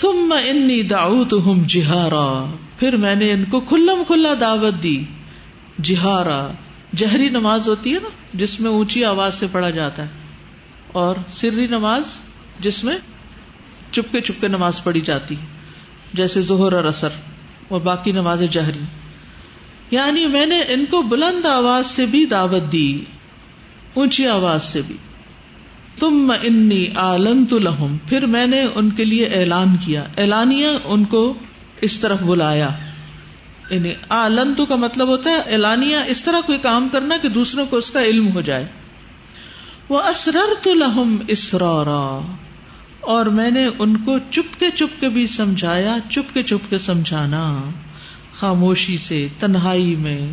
ثم انی دعوتہم جہارا۔ پھر میں نے ان کو کھلم کھلا دعوت دی، جہارا۔ جہری نماز ہوتی ہے نا، جس میں اونچی آواز سے پڑھا جاتا ہے، اور سری نماز جس میں چپکے چپکے نماز پڑھی جاتی جیسے زہر اور اثر اور باقی نماز جہری۔ یعنی میں نے ان کو بلند آواز سے بھی دعوت دی، اونچی آواز سے بھی۔ تم انی آلنت لہم، پھر میں نے ان کے لیے اعلان کیا۔ اعلانیہ ان کو اس طرف بلایا۔ یعنی آلنتو کا مطلب ہوتا ہے اعلانیہ اس طرح کوئی کام کرنا کہ دوسروں کو اس کا علم ہو جائے۔ وہ اسرر تو لہم اسرارا، اور میں نے ان کو چپ کے چپ کے بھی سمجھایا چپ کے چپ کے سمجھانا۔ خاموشی سے، تنہائی میں،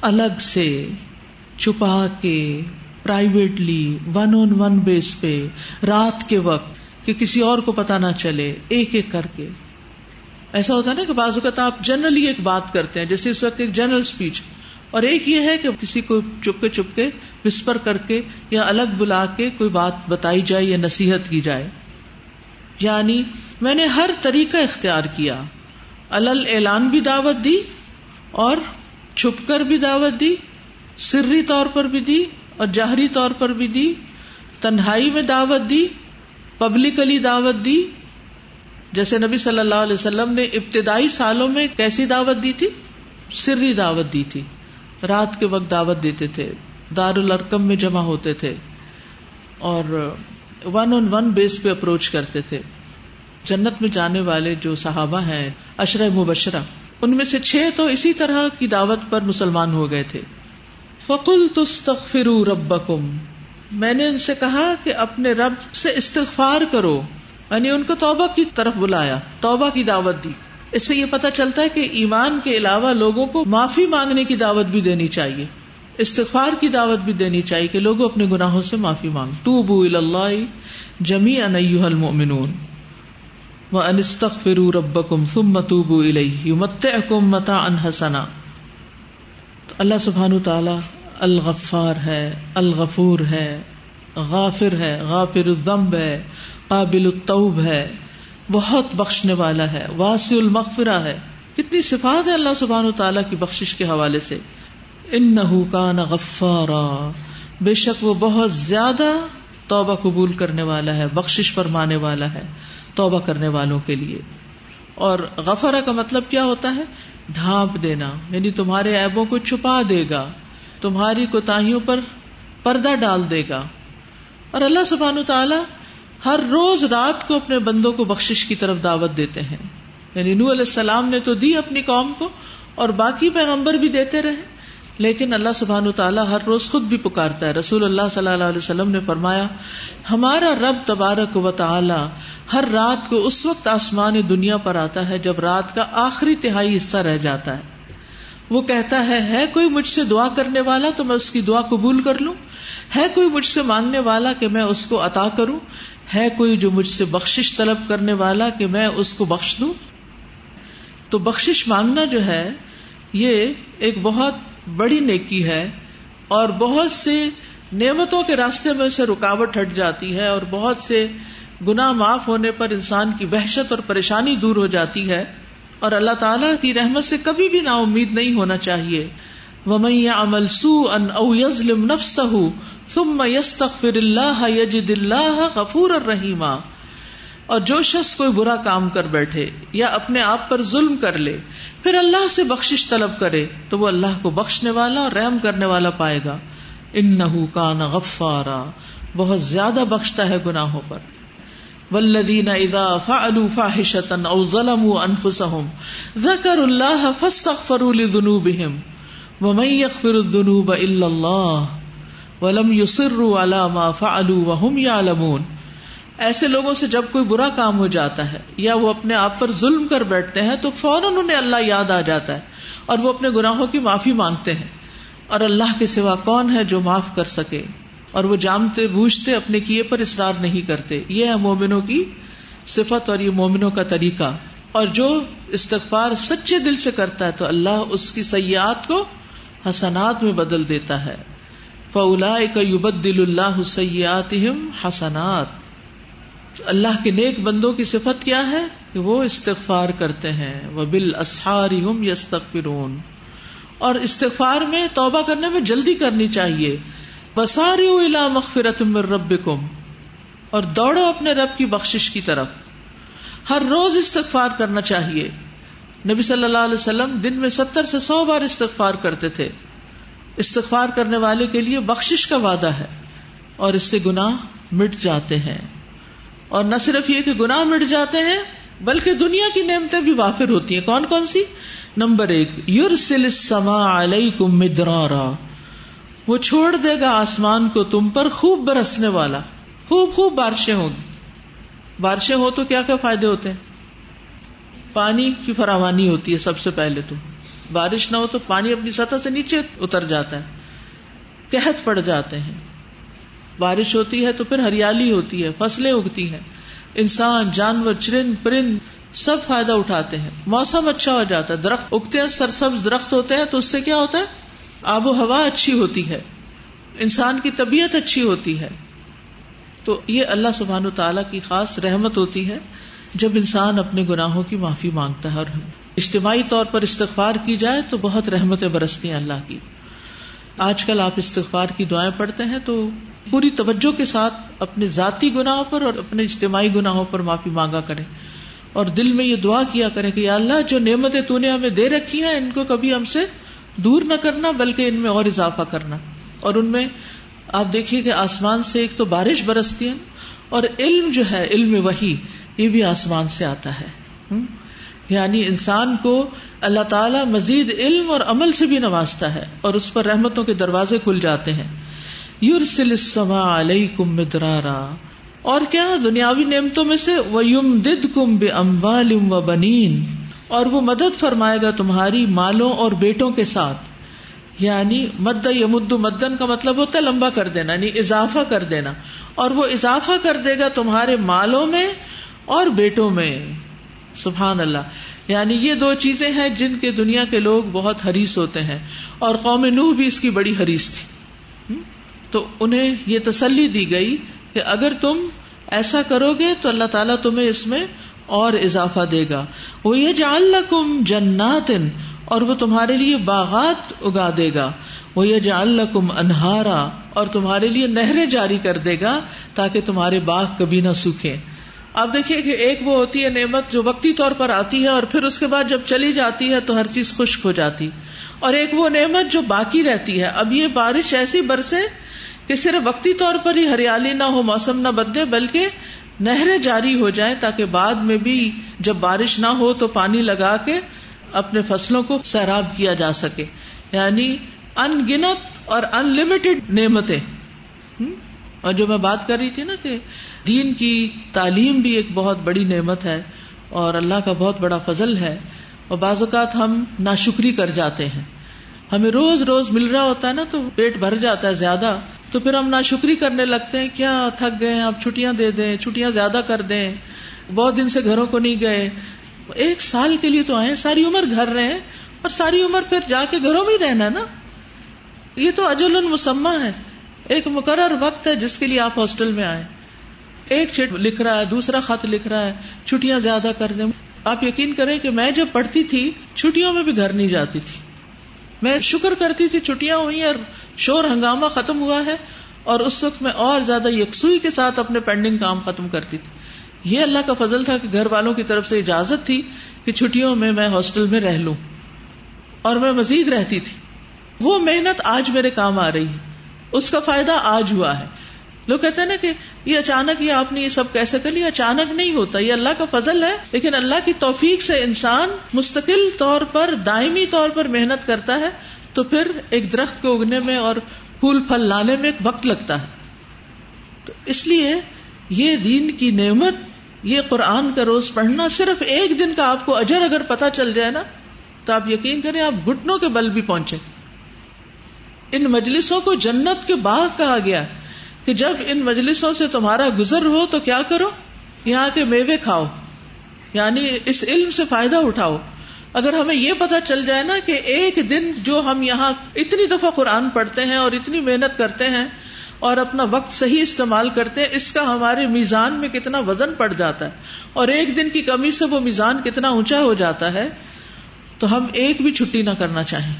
الگ سے، چھپا کے پرائیویٹلی ون آن ون بیس پہ رات کے وقت کہ کسی اور کو پتا نہ چلے، ایک ایک کر کے۔ ایسا ہوتا ہے نا کہ بعض اوقات آپ جنرلی ایک بات کرتے ہیں، جیسے اس وقت ایک جنرل اسپیچ اور ایک یہ ہے کہ کسی کو چپکے چپکے وسپر کر کے یا الگ بلا کے کوئی بات بتائی جائے یا نصیحت کی جائے۔ یعنی میں نے ہر طریقہ اختیار کیا۔ الل اعلان بھی دعوت دی اور چھپ کر بھی دعوت دی، سری طور پر بھی دی اور جہری طور پر بھی دی، تنہائی میں دعوت دی پبلکلی دعوت دی۔ جیسے نبی صلی اللہ علیہ وسلم نے ابتدائی سالوں میں کیسی دعوت دی تھی؟ سری دعوت دی تھی۔ رات کے وقت دعوت دیتے تھے دار الرکم میں جمع ہوتے تھے اور ون آن ون بیس پہ اپروچ کرتے تھے۔ جنت میں جانے والے جو صحابہ ہیں اشر مبشرہ، ان میں سے چھ تو اسی طرح کی دعوت پر مسلمان ہو گئے تھے۔ فکل تستغفروا ربکم میں نے ان سے کہا کہ اپنے رب سے استغفار کرو۔ یعنی ان کو توبہ کی طرف بلایا، توبہ کی دعوت دی۔ اس سے یہ پتا چلتا ہے کہ ایمان کے علاوہ لوگوں کو معافی مانگنے کی دعوت بھی دینی چاہیے۔ استغفار کی دعوت بھی دینی چاہیے کہ لوگ اپنے گناہوں سے معافی مانگ تو بو اللہ جمی المؤمنون۔ و انستغفروا ربکم ثم توبوا الیہ یمتعکم متاعا حسنا۔ اللہ سبحانہ تعالی الغفار ہے، الغفور ہے، غافر ہے، غافر الذنب ہے، قابل التوب ہے، بہت بخشنے والا ہے، واسع المغفرہ ہے۔ کتنی صفات ہے اللہ سبحان تعالیٰ کی بخش کے حوالے سے۔ ان نہ غفارا۔ بے شک وہ بہت زیادہ توبہ قبول کرنے والا ہے بخش فرمانے والا ہے توبہ کرنے والوں کے لیے۔ اور غفرا کا مطلب کیا ہوتا ہے؟ ڈھانپ دینا یعنی تمہارے ایبوں کو چھپا دے گا۔ تمہاری کوتاہیوں پر پردہ ڈال دے گا۔ اور اللہ سبحان تعالیٰ ہر روز رات کو اپنے بندوں کو بخش کی طرف دعوت دیتے ہیں۔ یعنی نو علیہ السلام نے تو دی اپنی قوم کو اور باقی پیغمبر بھی دیتے رہے۔ لیکن اللہ سبحان تعالیٰ ہر روز خود بھی پکارتا ہے۔ رسول اللہ صلی اللہ علیہ وسلم نے فرمایا، ہمارا رب تبارک و تعالی ہر رات کو اس وقت آسمان دنیا پر آتا ہے جب رات کا آخری تہائی حصہ رہ جاتا ہے۔ وہ کہتا ہے ہے کوئی مجھ سے دعا کرنے والا تو میں اس کی دعا قبول کر لوں؟ ہے کوئی مجھ سے مانگنے والا کہ میں اس کو عطا کروں؟ ہے کوئی جو مجھ سے بخش طلب کرنے والا کہ میں اس کو بخش دوں؟ تو بخش مانگنا جو ہے، یہ ایک بہت بڑی نیکی ہے اور بہت سے نعمتوں کے راستے میں اسے رکاوٹ ہٹ جاتی ہے اور بہت سے گنا معاف ہونے پر انسان کی بحشت اور پریشانی دور ہو جاتی ہے۔ اور اللہ تعالیٰ کی رحمت سے کبھی بھی نا امید نہیں ہونا چاہیے۔ عمل سو ان او یزلم نفسه ثم يستغفر الله يجد الله غفورا رحیما اور جو شخص کوئی برا کام کر بیٹھے یا اپنے آپ پر ظلم کر لے، پھر اللہ سے بخشش طلب کرے تو وہ اللہ کو بخشنے والا اور رحم کرنے والا پائے گا۔ انه كان غفارا۔ بہت زیادہ بخشتا ہے گناہوں پر۔ والذین اذا فعلوا فاحشة او ظلموا انفسهم ذکروا الله فاستغفروا لذنوبهم ومن يغفر الذنوب الا الله ولم يصروا على ما فعلوا وهم يعلمون ایسے لوگوں سے جب کوئی برا کام ہو جاتا ہے یا وہ اپنے آپ پر ظلم کر بیٹھتے ہیں تو فوراً انہیں اللہ یاد آ جاتا ہے اور وہ اپنے گناہوں کی معافی مانگتے ہیں اور اللہ کے سوا کون ہے جو معاف کر سکے؟ اور وہ جانتے بوجھتے اپنے کیے پر اصرار نہیں کرتے۔ یہ ہے مومنوں کی صفت اور یہ مومنوں کا طریقہ۔ اور جو استغفار سچے دل سے کرتا ہے تو اللہ اس کی سیاحت کو حسنات میں بدل دیتا ہے۔ فولا یوبد دل اللہ سیات حسنات۔ اللہ کے نیک بندوں کی صفت کیا ہے؟ کہ وہ استغفار کرتے ہیں۔ وہ بال ہم یستغفرون۔ اور استغفار میں توبہ کرنے میں جلدی کرنی چاہیے۔ بساری الا مغفرت من ربکم اور دوڑو اپنے رب کی بخشش کی طرف۔ ہر روز استغفار کرنا چاہیے۔ نبی صلی اللہ علیہ وسلم دن میں ستر سے سو بار استغفار کرتے تھے۔ استغفار کرنے والے کے لیے بخشش کا وعدہ ہے اور اس سے گناہ مٹ جاتے ہیں۔ اور نہ صرف یہ کہ گناہ مٹ جاتے ہیں، بلکہ دنیا کی نعمتیں بھی وافر ہوتی ہیں۔ کون کون سی؟ نمبر ایک یور سل سما علیکم مدرارا۔ وہ چھوڑ دے گا آسمان کو تم پر خوب برسنے والا خوب خوب بارشیں ہوں گی بارشیں ہو تو کیا کیا فائدے ہوتے ہیں؟ پانی کی فراوانی ہوتی ہے سب سے پہلے تو۔ بارش نہ ہو تو پانی اپنی سطح سے نیچے اتر جاتا ہے۔ قحط پڑ جاتے ہیں۔ بارش ہوتی ہے تو پھر ہریالی ہوتی ہے، فصلیں اگتی ہیں۔ انسان، جانور، چرند، پرند سب فائدہ اٹھاتے ہیں۔ موسم اچھا ہو جاتا ہے، درخت اگتے ہیں، سرسبز درخت ہوتے ہیں تو اس سے کیا ہوتا ہے؟ آب و ہوا اچھی ہوتی ہے، انسان کی طبیعت اچھی ہوتی ہے۔ تو یہ اللہ سبحان و تعالی کی خاص رحمت ہوتی ہے جب انسان اپنے گناہوں کی معافی مانگتا ہے اور اجتماعی طور پر استغفار کی جائے تو بہت رحمتیں برستی ہیں اللہ کی۔ آج کل آپ استغفار کی دعائیں پڑھتے ہیں تو پوری توجہ کے ساتھ اپنے ذاتی گناہوں پر اور اپنے اجتماعی گناہوں پر معافی مانگا کریں۔ اور دل میں یہ دعا کیا کریں کہ یا اللہ جو نعمتیں تو نے ہمیں دے رکھی ہیں، ان کو کبھی ہم سے دور نہ کرنا، بلکہ ان میں اور اضافہ کرنا۔ اور ان میں آپ دیکھیے کہ آسمان سے ایک تو بارش برستی ہے اور علم جو ہے، علم وہی یہ بھی آسمان سے آتا ہے۔ یعنی انسان کو اللہ تعالی مزید علم اور عمل سے بھی نوازتا ہے اور اس پر رحمتوں کے دروازے کھل جاتے ہیں۔ یورسل السما علیکم مدرارا۔ اور کیا دنیاوی نعمتوں میں سے؟ ویم دد کم اور وہ مدد فرمائے گا تمہاری مالوں اور بیٹوں کے ساتھ۔ یعنی مد یمد مدن کا مطلب ہوتا ہے لمبا کر دینا یعنی اضافہ کر دینا۔ اور وہ اضافہ کر دے گا تمہارے مالوں میں اور بیٹوں میں۔ سبحان اللہ۔ یعنی یہ دو چیزیں ہیں جن کے دنیا کے لوگ بہت حریص ہوتے ہیں۔ اور قوم نوح بھی اس کی بڑی حریص تھی۔ تو انہیں یہ تسلی دی گئی کہ اگر تم ایسا کرو گے تو اللہ تعالیٰ تمہیں اس میں اور اضافہ دے گا۔ وہ یہ جال کم جنات، اور وہ تمہارے لیے باغات اگا دے گا۔ وہ یہ جال کم انہارا اور تمہارے لیے نہریں جاری کر دے گا تاکہ تمہارے باغ کبھی نہ سوکھے آپ دیکھیے کہ ایک وہ ہوتی ہے نعمت جو وقتی طور پر آتی ہے اور پھر اس کے بعد جب چلی جاتی ہے تو ہر چیز خشک ہو جاتی۔ اور ایک وہ نعمت جو باقی رہتی ہے۔ اب یہ بارش ایسی برسے کہ صرف وقتی طور پر ہی ہریالی نہ ہو، موسم نہ بدلے، بلکہ نہریں جاری ہو جائیں تاکہ بعد میں بھی جب بارش نہ ہو تو پانی لگا کے اپنے فصلوں کو سیراب کیا جا سکے۔ یعنی ان گنت اور ان لمیٹڈ نعمتیں اور جو میں بات کر رہی تھی نا کہ دین کی تعلیم بھی ایک بہت بڑی نعمت ہے اور اللہ کا بہت بڑا فضل ہے۔ اور بعض اوقات ہم ناشکری کر جاتے ہیں۔ ہمیں روز روز مل رہا ہوتا ہے نا تو پیٹ بھر جاتا ہے زیادہ۔ تو پھر ہم ناشکری کرنے لگتے ہیں، کیا تھک گئے آپ چھٹیاں دے دیں، چھٹیاں زیادہ کر دیں۔ بہت دن سے گھروں کو نہیں گئے۔ ایک سال کے لیے تو آئے ساری عمر گھر رہے اور ساری عمر پھر جا کے گھروں میں ہی رہنا نا۔ یہ تو اجل المسمہ ہے۔ ایک مقرر وقت ہے جس کے لیے آپ ہاسٹل میں آئے۔ ایک چٹ لکھ رہا ہے، دوسرا خط لکھ رہا ہے، چھٹیاں زیادہ کر دیں۔ آپ یقین کریں کہ میں جب پڑھتی تھی، چھٹیوں میں بھی گھر نہیں جاتی تھی۔ میں شکر کرتی تھی، چھٹیاں ہوئی اور شور ہنگامہ ختم ہوا ہے اور اس وقت میں اور زیادہ یکسوئی کے ساتھ اپنے پینڈنگ کام ختم کرتی تھی۔ یہ اللہ کا فضل تھا کہ گھر والوں کی طرف سے اجازت تھی کہ چھٹیوں میں میں ہاسٹل میں رہ لوں۔ اور میں مزید رہتی تھی۔ وہ محنت آج میرے کام آ رہی ہے۔ اس کا فائدہ آج ہوا ہے۔ لوگ کہتے ہیں نا کہ یہ اچانک یہ آپ نے یہ سب کیسے کر لیا؟ اچانک نہیں ہوتا، یہ اللہ کا فضل ہے، لیکن اللہ کی توفیق سے انسان مستقل طور پر، دائمی طور پر محنت کرتا ہے، تو پھر ایک درخت کو اگنے میں اور پھول پھل لانے میں ایک وقت لگتا ہے۔ تو اس لیے یہ دین کی نعمت، یہ قرآن کا روز پڑھنا صرف ایک دن کا آپ کو اجر اگر پتا چل جائے نا، تو آپ یقین کریں آپ گٹنوں کے بل بھی پہنچے۔ ان مجلسوں کو جنت کے باغ کہا گیا کہ جب ان مجلسوں سے تمہارا گزر ہو تو کیا کرو؟ یہاں کے میوے کھاؤ۔ یعنی اس علم سے فائدہ اٹھاؤ۔ اگر ہمیں یہ پتا چل جائے نا کہ ایک دن جو ہم یہاں اتنی دفعہ قرآن پڑھتے ہیں اور اتنی محنت کرتے ہیں اور اپنا وقت صحیح استعمال کرتے ہیں، اس کا ہمارے میزان میں کتنا وزن پڑ جاتا ہے اور ایک دن کی کمی سے وہ میزان کتنا اونچا ہو جاتا ہے، تو ہم ایک بھی چھٹی نہ کرنا چاہیں۔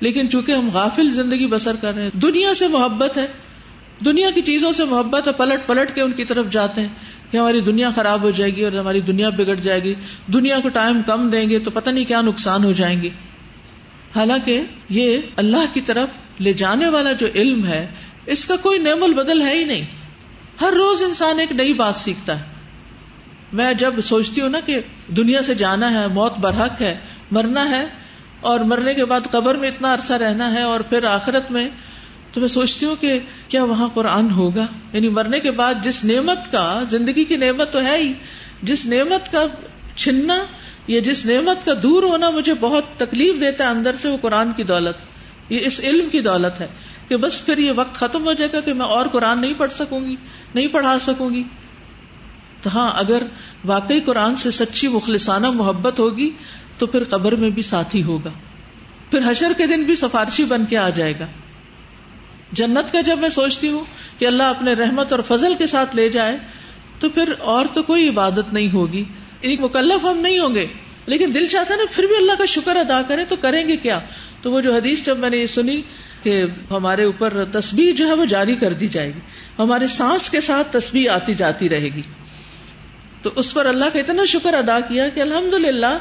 لیکن چونکہ ہم غافل زندگی بسر کر رہے ہیں، دنیا سے محبت ہے دنیا کی چیزوں سے محبت ہے پلٹ پلٹ کے ان کی طرف جاتے ہیں کہ ہماری دنیا خراب ہو جائے گی اور ہماری دنیا بگڑ جائے گی، دنیا کو ٹائم کم دیں گے تو پتہ نہیں کیا نقصان ہو جائیں گے۔ حالانکہ یہ اللہ کی طرف لے جانے والا جو علم ہے، اس کا کوئی نعم البدل ہے ہی نہیں۔ ہر روز انسان ایک نئی بات سیکھتا ہے۔ میں جب سوچتی ہوں نا کہ دنیا سے جانا ہے، موت برحق ہے، مرنا ہے اور مرنے کے بعد قبر میں اتنا عرصہ رہنا ہے اور پھر آخرت میں تو میں سوچتی ہوں کہ کیا وہاں قرآن ہوگا؟ یعنی مرنے کے بعد جس نعمت کا، زندگی کی نعمت تو ہے ہی، جس نعمت کا چھننا یا جس نعمت کا دور ہونا مجھے بہت تکلیف دیتا ہے اندر سے، وہ قرآن کی دولت یہ اس علم کی دولت ہے کہ بس پھر یہ وقت ختم ہو جائے گا کہ میں اور قرآن نہیں پڑھ سکوں گی، نہیں پڑھا سکوں گی۔ تو ہاں اگر واقعی قرآن سے سچی مخلصانہ محبت ہوگی تو پھر قبر میں بھی ساتھی ہوگا۔ پھر حشر کے دن بھی سفارشی بن کے آ جائے گا۔ جنت کا جب میں سوچتی ہوں کہ اللہ اپنے رحمت اور فضل کے ساتھ لے جائے، تو پھر اور تو کوئی عبادت نہیں ہوگی۔ ایک مکلف ہم نہیں ہوں گے۔ لیکن دل چاہتا نا، پھر بھی اللہ کا شکر ادا کریں تو کریں گے کیا؟ تو وہ جو حدیث جب میں نے یہ سنی کہ ہمارے اوپر تصویر جو ہے وہ جاری کر دی جائے گی۔ ہمارے سانس کے ساتھ تصویر آتی جاتی رہے گی۔ تو اس پر اللہ کا اتنا شکر ادا کیا کہ الحمد للہ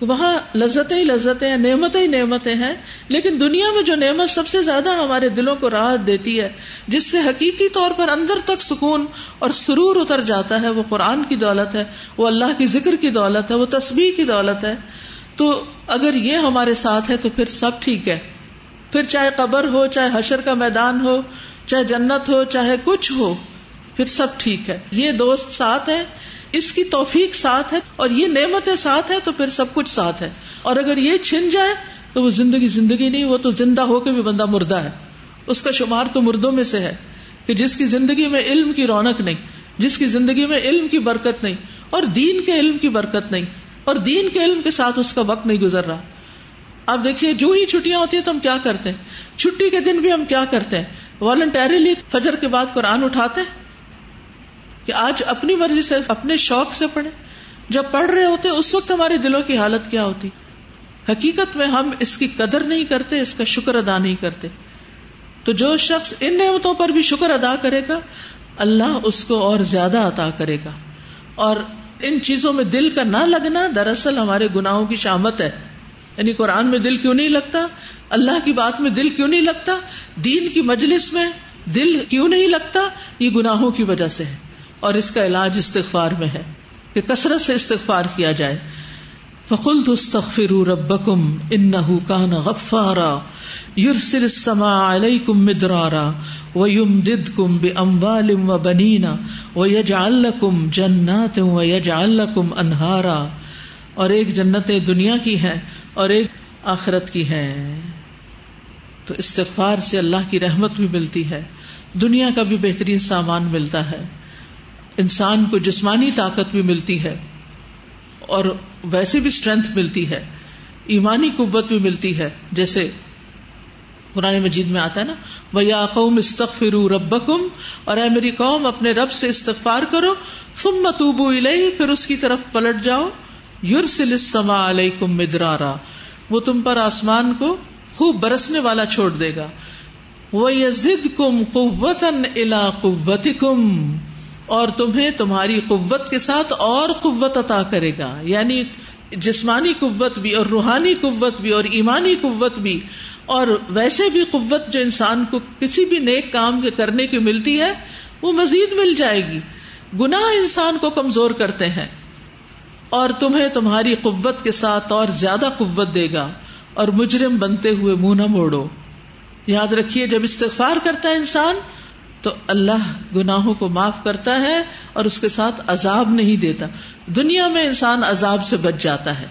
وہاں لذتیں ہی لذتیں ہیں، نعمتیں ہی نعمتیں ہیں۔ لیکن دنیا میں جو نعمت سب سے زیادہ ہمارے دلوں کو راحت دیتی ہے، جس سے حقیقی طور پر اندر تک سکون اور سرور اتر جاتا ہے، وہ قرآن کی دولت ہے، وہ اللہ کی ذکر کی دولت ہے، وہ تصویر کی دولت ہے۔ تو اگر یہ ہمارے ساتھ ہے، تو پھر سب ٹھیک ہے۔ پھر چاہے قبر ہو، چاہے حشر کا میدان ہو، چاہے جنت ہو، چاہے کچھ ہو پھر سب ٹھیک ہے۔ یہ دوست ساتھ ہے اس کی توفیق ساتھ ہے، اور یہ نعمتیں ساتھ ہے تو پھر سب کچھ ساتھ ہے۔ اور اگر یہ چھن جائے تو وہ زندگی زندگی نہیں، وہ تو زندہ ہو کے بھی بندہ مردہ ہے۔ اس کا شمار تو مردوں میں سے ہے کہ جس کی زندگی میں علم کی رونق نہیں، جس کی زندگی میں علم کی برکت نہیں، اور دین کے علم کی برکت نہیں، اور دین کے علم کے ساتھ اس کا وقت نہیں گزر رہا۔ آپ دیکھیے، جو ہی چھٹیاں ہوتی ہیں تو ہم کیا کرتے ہیں؟ چھٹی کے دن بھی ہم کیا کرتے ہیں؟ والنٹریلی فجر کے بعد قرآن اٹھاتے ہیں؟ کہ آج اپنی مرضی سے، اپنے شوق سے پڑھے جب پڑھ رہے ہوتے، اس وقت ہمارے دلوں کی حالت کیا ہوتی؟ حقیقت میں ہم اس کی قدر نہیں کرتے، اس کا شکر ادا نہیں کرتے۔ تو جو شخص ان نعمتوں پر بھی شکر ادا کرے گا، اللہ اس کو اور زیادہ عطا کرے گا۔ اور ان چیزوں میں دل کا نہ لگنا دراصل ہمارے گناہوں کی شامت ہے۔ یعنی قرآن میں دل کیوں نہیں لگتا؟ اللہ کی بات میں دل کیوں نہیں لگتا؟ دین کی مجلس میں دل کیوں نہیں لگتا؟ یہ گناہوں کی وجہ سے ہے۔ اور اس کا علاج استغفار میں ہے کہ کثرت سے استغفار کیا جائے۔ فقل تستغفر ربکم انه كان غفارا يرسل السماء عليكم مدرارا ويمددكم باموال وبنين ويجعل لكم جنات ويجعل لكم انهارا اور ایک جنت دنیا کی ہے اور ایک آخرت کی ہے تو استغفار سے اللہ کی رحمت بھی ملتی ہے، دنیا کا بھی بہترین سامان ملتا ہے۔ انسان کو جسمانی طاقت بھی ملتی ہے اور ویسے بھی اسٹرینتھ ملتی ہے، ایمانی قوت بھی ملتی ہے۔ جیسے قرآن مجید میں آتا ہے نا وہ یا قوم استغفر ربکم اور اے میری قوم، اپنے رب سے استغفار کرو فم متوبو الیہ پھر اس کی طرف پلٹ جاؤ۔ یورسل السما علیکم مدرارا، وہ تم پر آسمان کو خوب برسنے والا چھوڑ دے گا۔ وہ یزد کم قوت الا قوتکم اور تمہیں تمہاری قوت کے ساتھ اور قوت عطا کرے گا۔ یعنی جسمانی قوت بھی اور روحانی قوت بھی اور ایمانی قوت بھی۔ اور ویسے بھی قوت جو انسان کو کسی بھی نیک کام کے کرنے کی ملتی ہے، وہ مزید مل جائے گی۔ گناہ انسان کو کمزور کرتے ہیں۔ اور تمہیں تمہاری قوت کے ساتھ اور زیادہ قوت دے گا۔ اور مجرم بنتے ہوئے منہ نہ موڑو۔ یاد رکھیے، جب استغفار کرتا ہے انسان تو اللہ گناہوں کو معاف کرتا ہے اور اس کے ساتھ عذاب نہیں دیتا۔ دنیا میں انسان عذاب سے بچ جاتا ہے،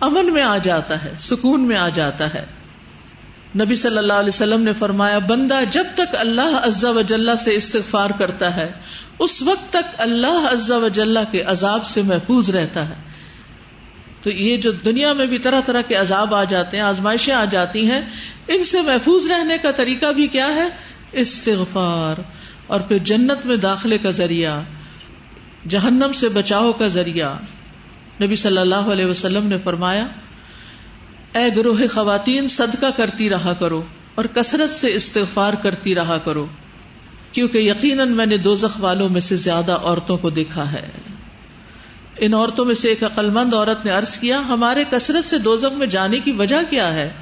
امن میں آ جاتا ہے، سکون میں آ جاتا ہے۔ نبی صلی اللہ علیہ وسلم نے فرمایا، بندہ جب تک اللہ عزا وجاللہ سے استغفار کرتا ہے، اس وقت تک اللہ عزا وجاللہ کے عذاب سے محفوظ رہتا ہے۔ تو یہ جو دنیا میں بھی طرح طرح کے عذاب آ جاتے ہیں، آزمائشیں آ جاتی ہیں، ان سے محفوظ رہنے کا طریقہ بھی کیا ہے؟ استغفار اور پھر جنت میں داخلے کا ذریعہ، جہنم سے بچاؤ کا ذریعہ۔ نبی صلی اللہ علیہ وسلم نے فرمایا، اے گروہ خواتین، صدقہ کرتی رہا کرو اور کثرت سے استغفار کرتی رہا کرو، کیونکہ یقیناً میں نے دو والوں میں سے زیادہ عورتوں کو دیکھا ہے۔ ان عورتوں میں سے ایک عقل مند عورت نے عرض کیا، ہمارے کثرت سے دو میں جانے کی وجہ کیا ہے؟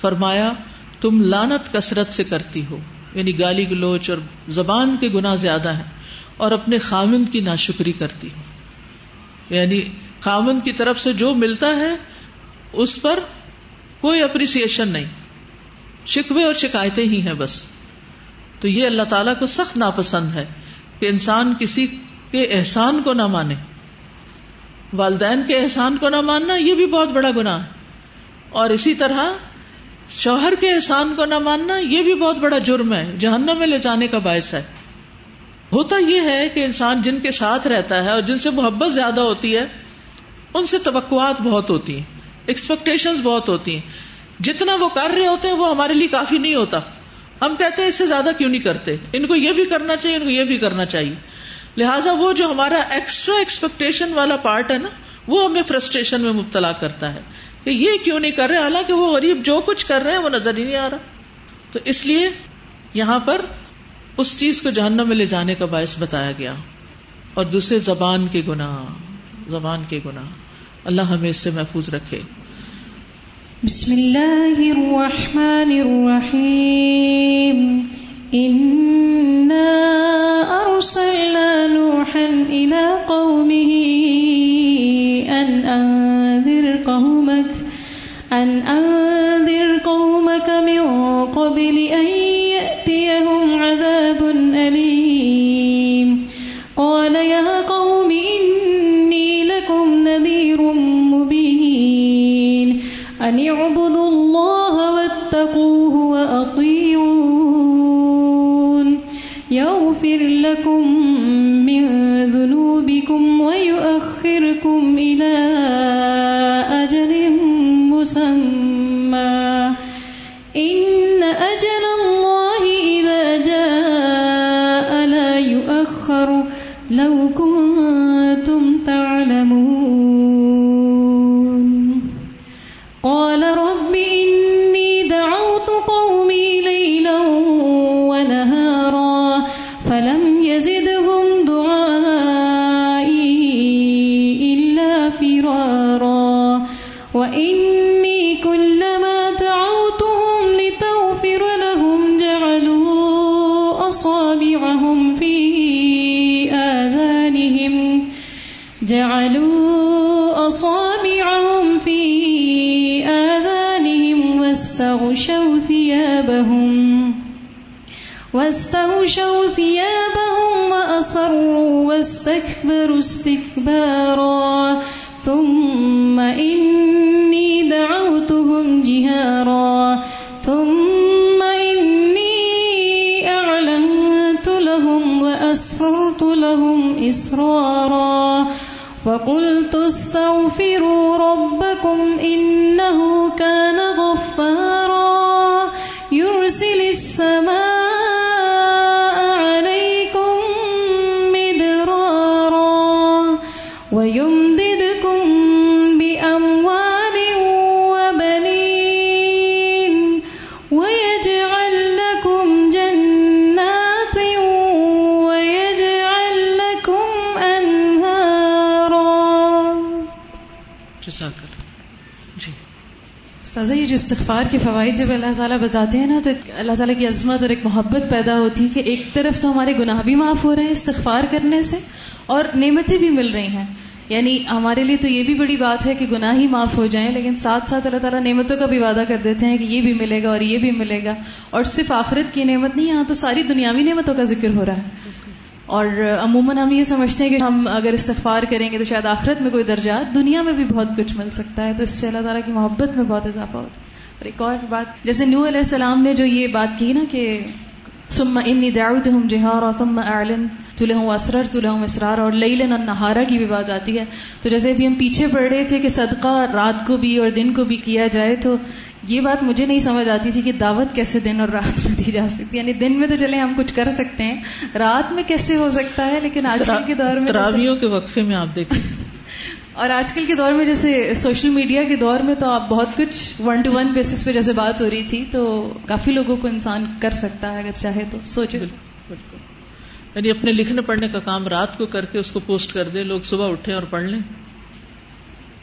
فرمایا، تم لانت کثرت سے کرتی ہو۔ یعنی گالی گلوچ اور زبان کے گنا زیادہ ہیں اور اپنے خامند کی ناشکری کرتی ہو یعنی خامند کی طرف سے جو ملتا ہے، اس پر کوئی اپریسیشن نہیں۔ شکوے اور شکایتیں ہی ہیں بس۔ تو یہ اللہ تعالیٰ کو سخت ناپسند ہے کہ انسان کسی کے احسان کو نہ مانے۔ والدین کے احسان کو نہ ماننا یہ بھی بہت بڑا گنا ہے اور اسی طرح شوہر کے احسان کو نہ ماننا یہ بھی بہت بڑا جرم ہے، جہنم میں لے جانے کا باعث ہے۔ ہوتا یہ ہے کہ انسان جن کے ساتھ رہتا ہے اور جن سے محبت زیادہ ہوتی ہے، ان سے توقعات بہت ہوتی ہیں ایکسپیکٹیشن بہت ہوتی ہیں۔ جتنا وہ کر رہے ہوتے ہیں، وہ ہمارے لیے کافی نہیں ہوتا۔ ہم کہتے ہیں اس سے زیادہ کیوں نہیں کرتے؟ ان کو یہ بھی کرنا چاہیے، ان کو یہ بھی کرنا چاہیے۔ لہٰذا وہ جو ہمارا ایکسٹرا ایکسپیکٹیشن والا پارٹ ہے نا، وہ ہمیں فرسٹریشن میں مبتلا کرتا ہے۔ کہ یہ کیوں نہیں کر رہے؟ حالانکہ وہ غریب جو کچھ کر رہے ہیں، وہ نظر ہی نہیں آ رہا۔ تو اس لیے یہاں پر اس چیز کو جہنم میں لے جانے کا باعث بتایا گیا۔ اور دوسرے، زبان کے گنا زبان کے گنا اللہ ہمیں اس سے محفوظ رکھے۔ بسم اللہ الرحمن الرحیم۔ انا ارسلنا نوحا الى قومه ان انذر قومك أن أنذر قومك من قبل أن واستكبروا استكبارا. ثم إني دعوتهم جهارا. ثم إني أعلنت لهم وأسررت لهم إسرارا. فقلت استغفروا ربكم إنه استغفار کے فوائد جب اللہ تعالیٰ بتاتے ہیں نا، تو اللہ تعالیٰ کی عظمت اور ایک محبت پیدا ہوتی ہے کہ ایک طرف تو ہمارے گناہ بھی معاف ہو رہے ہیں استغفار کرنے سے، اور نعمتیں بھی مل رہی ہیں۔ یعنی ہمارے لیے تو یہ بھی بڑی بات ہے کہ گناہ ہی معاف ہو جائیں، لیکن ساتھ ساتھ اللہ تعالیٰ نعمتوں کا بھی وعدہ کر دیتے ہیں کہ یہ بھی ملے گا اور یہ بھی ملے گا۔ اور صرف آخرت کی نعمت نہیں، یہاں تو ساری دنیاوی نعمتوں کا ذکر ہو رہا ہے۔ اور عموماً ہم یہ سمجھتے ہیں کہ ہم اگر استغفار کریں گے تو شاید آخرت میں کوئی درجات دنیا میں بھی بہت کچھ مل سکتا ہے، تو اس سے اللہ تعالیٰ کی محبت میں بہت اضافہ ہوتا ہے۔ اور ایک اور بات، جیسے نو علیہ السلام نے جو یہ بات کی نا کہ ثم انی دعوتہم جہارا ثم اعلنت لہم اسررت لہم اسرارا اور لیلا النہارا کی بھی بات آتی ہے۔ تو جیسے ابھی ہم پیچھے پڑھ رہے تھے کہ صدقہ رات کو بھی اور دن کو بھی کیا جائے تو یہ بات مجھے نہیں سمجھ آتی تھی کہ دعوت کیسے دن اور رات میں دی جا سکتی یعنی دن میں تو چلے ہم کچھ کر سکتے ہیں رات میں کیسے ہو سکتا ہے؟ لیکن آج کل کے دور میں تراویوں کے وقفے میں آپ دیکھیں۔ اور آج کل کے دور میں جیسے سوشل میڈیا کے دور میں تو آپ بہت کچھ ون ٹو ون بیسس پہ جیسے بات ہو رہی تھی تو کافی لوگوں کو انسان کر سکتا ہے اگر چاہے تو سوچے بالکل۔ یعنی اپنے لکھنے پڑھنے کا کام رات کو کر کے اس کو پوسٹ کر دے لوگ صبح اٹھے اور پڑھ لیں۔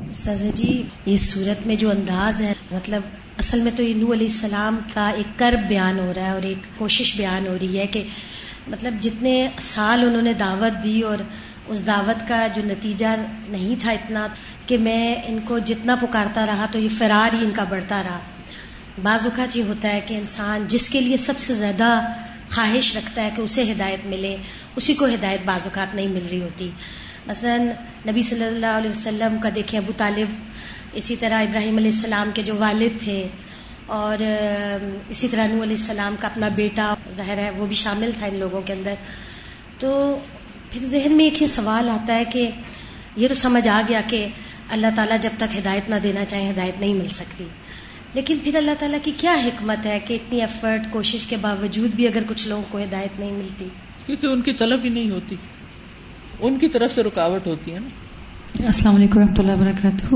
استاذہ جی یہ صورت میں جو انداز ہے مطلب اصل میں تو یہ نو علیہ السلام کا ایک کرب بیان ہو رہا ہے اور ایک کوشش بیان ہو رہی ہے کہ مطلب جتنے سال انہوں نے دعوت دی اور اس دعوت کا جو نتیجہ نہیں تھا اتنا کہ میں ان کو جتنا پکارتا رہا تو یہ فرار ہی ان کا بڑھتا رہا۔ بعض اوقات یہ ہوتا ہے کہ انسان جس کے لیے سب سے زیادہ خواہش رکھتا ہے کہ اسے ہدایت ملے، اسی کو ہدایت بعض اوقات نہیں مل رہی ہوتی۔ مثلا نبی صلی اللہ علیہ وسلم کا دیکھیں ابو طالب اسی طرح ابراہیم علیہ السلام کے جو والد تھے اور اسی طرح نو علیہ السلام کا اپنا بیٹا ظاہر ہے وہ بھی شامل تھا ان لوگوں کے اندر۔ تو پھر ذہن میں ایک یہ سوال آتا ہے کہ یہ تو سمجھ آ گیا کہ اللہ تعالیٰ جب تک ہدایت نہ دینا چاہے ہدایت نہیں مل سکتی۔ لیکن پھر اللہ تعالیٰ کی کیا حکمت ہے کہ اتنی ایفرٹ کوشش کے باوجود بھی اگر کچھ لوگوں کو ہدایت نہیں ملتی؟ کیونکہ ان کی طلب ہی نہیں ہوتی۔ ان کی طرف سے رکاوٹ ہوتی ہے نا۔ السلام علیکم رحمۃ اللہ وبرکاتہ۔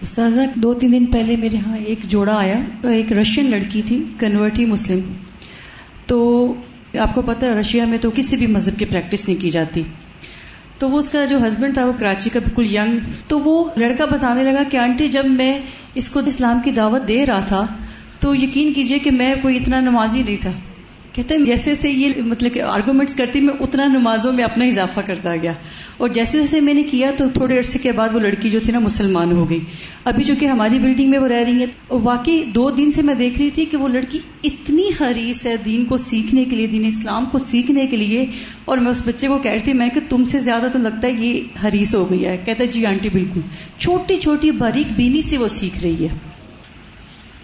استاذہ، دو تین دن پہلے میرے ہاں ایک جوڑا آیا، ایک رشین لڑکی تھی، کنورٹی مسلم۔ تو آپ کو پتا ہے، رشیا میں تو کسی بھی مذہب کی پریکٹس نہیں کی جاتی۔ تو وہ اس کا جو ہسبینڈ تھا، وہ کراچی کا بالکل ینگ تو وہ لڑکا بتانے لگا کہ آنٹی، جب میں اس کو اسلام کی دعوت دے رہا تھا، تو یقین کیجیے کہ میں کوئی اتنا نمازی نہیں تھا۔ کہتے ہیں، جیسے جیسے یہ مطلب کہ آرگومنٹس کرتی، میں اتنا نمازوں میں اپنا اضافہ کرتا گیا۔ اور جیسے جیسے میں نے کیا تو تھوڑے عرصے کے بعد وہ لڑکی جو تھی نا، مسلمان ہو گئی۔ ابھی جو کہ ہماری بلڈنگ میں وہ رہ رہی ہے اور واقعی دو دن سے میں دیکھ رہی تھی کہ وہ لڑکی اتنی حریص ہے دین کو سیکھنے کے لیے، دین اسلام کو سیکھنے کے لیے۔ اور میں اس بچے کو کہہ رہی تھی، میں کہ تم سے زیادہ تو لگتا ہے یہ حریص ہو گئی ہے۔ کہتا ہے جی آنٹی، بالکل۔ چھوٹی چھوٹی باریک بینی سے وہ سیکھ رہی ہے۔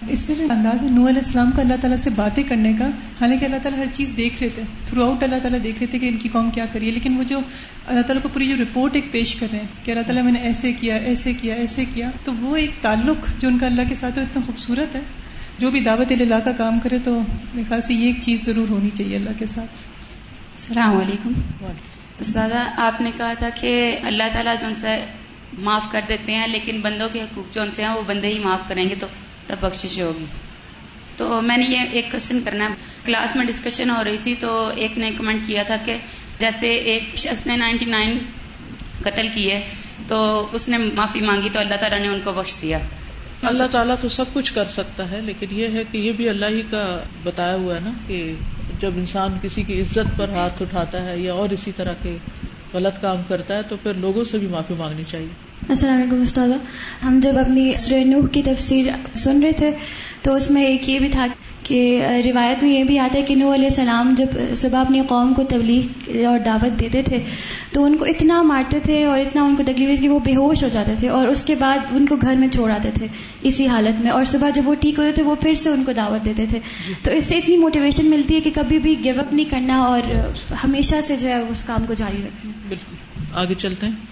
اس میں انداز ہے نو علیہ السلام کا اللہ تعالیٰ سے باتیں کرنے کا حالانکہ اللہ تعالیٰ ہر چیز دیکھ رہے تھے۔ تھرو آؤٹ اللہ تعالیٰ دیکھ رہے تھے کہ ان کی قوم کیا کری ہے لیکن وہ جو اللہ تعالیٰ کو پوری جو رپورٹ ایک پیش کر رہے ہیں کہ اللہ تعالیٰ میں نے ایسے کیا ایسے کیا ایسے کیا تو وہ ایک تعلق جو ان کا اللہ کے ساتھ اتنا خوبصورت ہے۔ جو بھی دعوت اللہ کا کام کرے تو میرے خیال سے یہ ایک چیز ضرور ہونی چاہیے اللہ کے ساتھ۔ السلام علیکم۔ استاذہ آپ نے کہا تھا کہ اللہ تعالیٰ جو ان سے معاف کر دیتے ہیں لیکن بندوں کے حقوق جو ان سے ہیں وہ بندے ہی معاف کریں گے تو تب بخشش ہوگی۔ تو میں نے یہ ایک کوشچن کرنا ہے۔ کلاس میں ڈسکشن ہو رہی تھی تو ایک نے کمنٹ کیا تھا کہ جیسے ایک شخص نے نائنٹی نائن قتل کیے تو اس نے معافی مانگی تو اللہ تعالیٰ نے ان کو بخش دیا۔ اللہ تعالیٰ تو سب کچھ کر سکتا ہے، لیکن یہ ہے کہ یہ بھی اللہ ہی کا بتایا ہوا ہے نا کہ جب انسان کسی کی عزت پر ہاتھ اٹھاتا ہے یا اور اسی طرح کے غلط کام کرتا ہے تو پھر لوگوں سے بھی معافی مانگنی چاہیے۔ السلام علیکم استاد ہم جب اپنی نوح کی تفسیر سن رہے تھے، تو اس میں ایک یہ بھی تھا کہ روایت میں یہ بھی آتا ہے کہ نو علیہ السلام جب صبح اپنی قوم کو تبلیغ اور دعوت دیتے تھے، تو ان کو اتنا مارتے تھے اور اتنا ان کو تکلیف کہ وہ بے ہوش ہو جاتے تھے اور اس کے بعد ان کو گھر میں چھوڑ آتے تھے اسی حالت میں اور صبح جب وہ ٹھیک ہوتے تھے، وہ پھر سے ان کو دعوت دیتے تھے۔ تو اس سے اتنی موٹیویشن ملتی ہے کہ کبھی بھی گیو اپ نہیں کرنا اور ہمیشہ سے جو ہے اس کام کو جاری رکھنا۔ بالکل۔ آگے چلتے ہیں۔